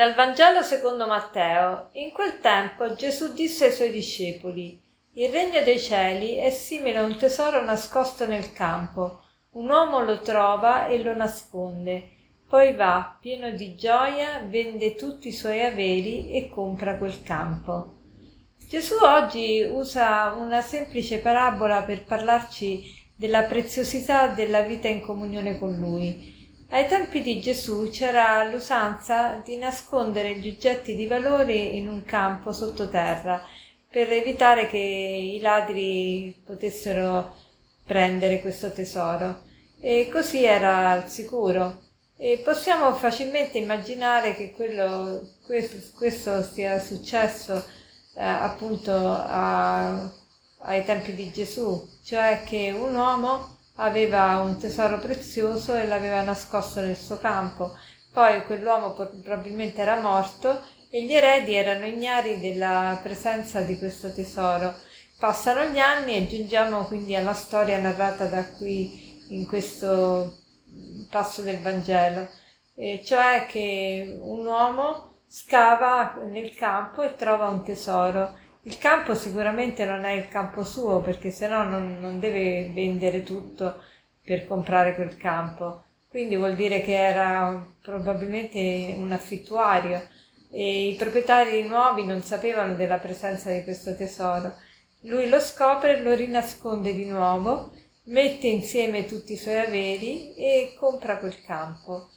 Dal Vangelo secondo Matteo. In quel tempo Gesù disse ai suoi discepoli, Il regno dei cieli è simile a un tesoro nascosto nel campo. Un uomo lo trova e lo nasconde. Poi va, pieno di gioia, vende tutti i suoi averi e compra quel campo. Gesù oggi usa una semplice parabola per parlarci della preziosità della vita in comunione con Lui ai tempi di Gesù c'era l'usanza di nascondere gli oggetti di valore in un campo sottoterra per evitare che i ladri potessero prendere questo tesoro e così era al sicuro. E possiamo facilmente immaginare che quello, questo, questo sia successo eh, appunto a, ai tempi di Gesù, cioè che un uomo aveva un tesoro prezioso e l'aveva nascosto nel suo campo. Poi quell'uomo probabilmente era morto e gli eredi erano ignari della presenza di questo tesoro. Passano gli anni e giungiamo quindi alla storia narrata da qui in questo passo del Vangelo, e cioè che un uomo scava nel campo e trova un tesoro il campo sicuramente non è il campo suo perché se no non, non deve vendere tutto per comprare quel campo. Quindi vuol dire che era probabilmente un affittuario e i proprietari nuovi non sapevano della presenza di questo tesoro. Lui lo scopre, lo rinasconde di nuovo, mette insieme tutti i suoi averi e compra quel campo.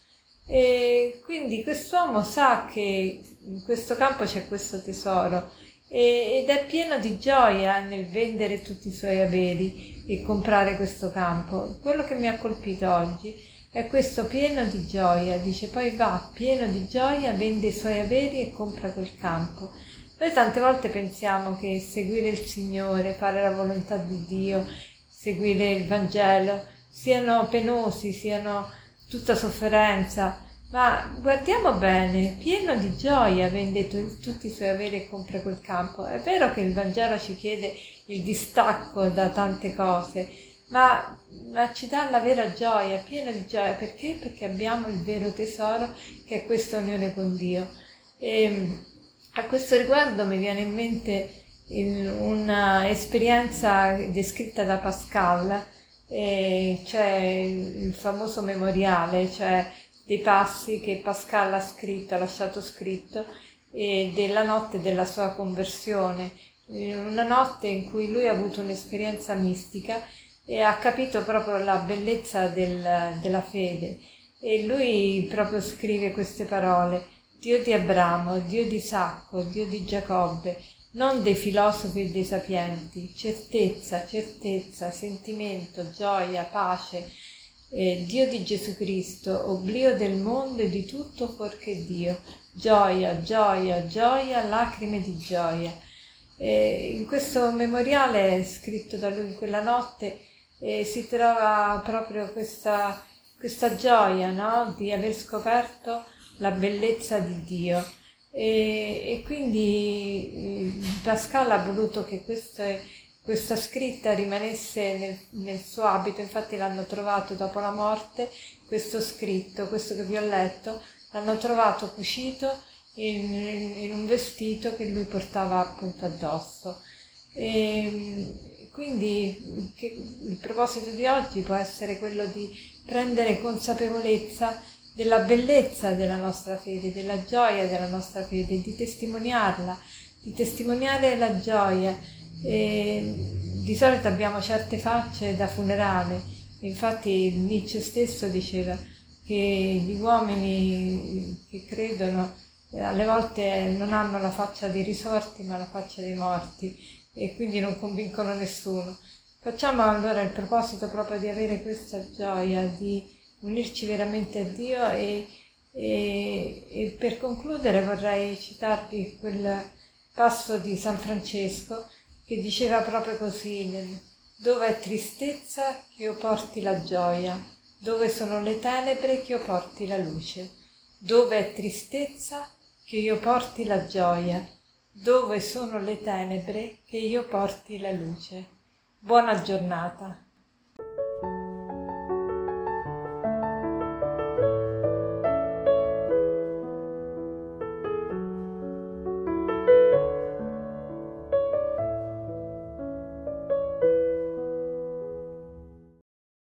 E quindi quest'uomo sa che in questo campo c'è questo tesoro ed è pieno di gioia nel vendere tutti i suoi averi e comprare questo campo. Quello che mi ha colpito oggi è questo pieno di gioia, dice poi va pieno di gioia, vende i suoi averi e compra quel campo. Noi tante volte pensiamo che seguire il Signore, fare la volontà di Dio, seguire il Vangelo siano penosi, siano tutta sofferenza, ma guardiamo bene, pieno di gioia vende tu, tutti i suoi averi e compra quel campo. È vero che il Vangelo ci chiede il distacco da tante cose, ma, ma ci dà la vera gioia, piena di gioia. Perché? Perché abbiamo il vero tesoro che è questa unione con Dio. E a questo riguardo mi viene in mente un'esperienza descritta da Pascal, eh, cioè il famoso memoriale, cioè dei passi che Pascal ha scritto, ha lasciato scritto, e della notte della sua conversione, una notte in cui lui ha avuto un'esperienza mistica e ha capito proprio la bellezza del, della fede. E lui proprio scrive queste parole, Dio di Abramo, Dio di Isacco, Dio di Giacobbe, non dei filosofi e dei sapienti, certezza, certezza, sentimento, gioia, pace, eh, Dio di Gesù Cristo, oblio del mondo e di tutto fuorché Dio, gioia, gioia, gioia, lacrime di gioia. Eh, in questo memoriale scritto da lui in quella notte eh, si trova proprio questa, questa gioia no? di aver scoperto la bellezza di Dio. E, e quindi eh, Pascal ha voluto che queste questa scritta rimanesse nel, nel, suo abito, infatti l'hanno trovato dopo la morte, questo scritto, questo che vi ho letto, l'hanno trovato cucito in, in un vestito che lui portava appunto addosso. E quindi che, il proposito di oggi può essere quello di prendere consapevolezza della bellezza della nostra fede, della gioia della nostra fede, di testimoniarla, di testimoniare la gioia e di solito abbiamo certe facce da funerale, infatti Nietzsche stesso diceva che gli uomini che credono alle volte non hanno la faccia dei risorti ma la faccia dei morti e quindi non convincono nessuno. Facciamo allora il proposito proprio di avere questa gioia, di unirci veramente a Dio e, e, e per concludere vorrei citarvi quel passo di San Francesco che diceva proprio così, dove è tristezza che io porti la gioia, dove sono le tenebre che io porti la luce, dove è tristezza che io porti la gioia, dove sono le tenebre che io porti la luce. Buona giornata.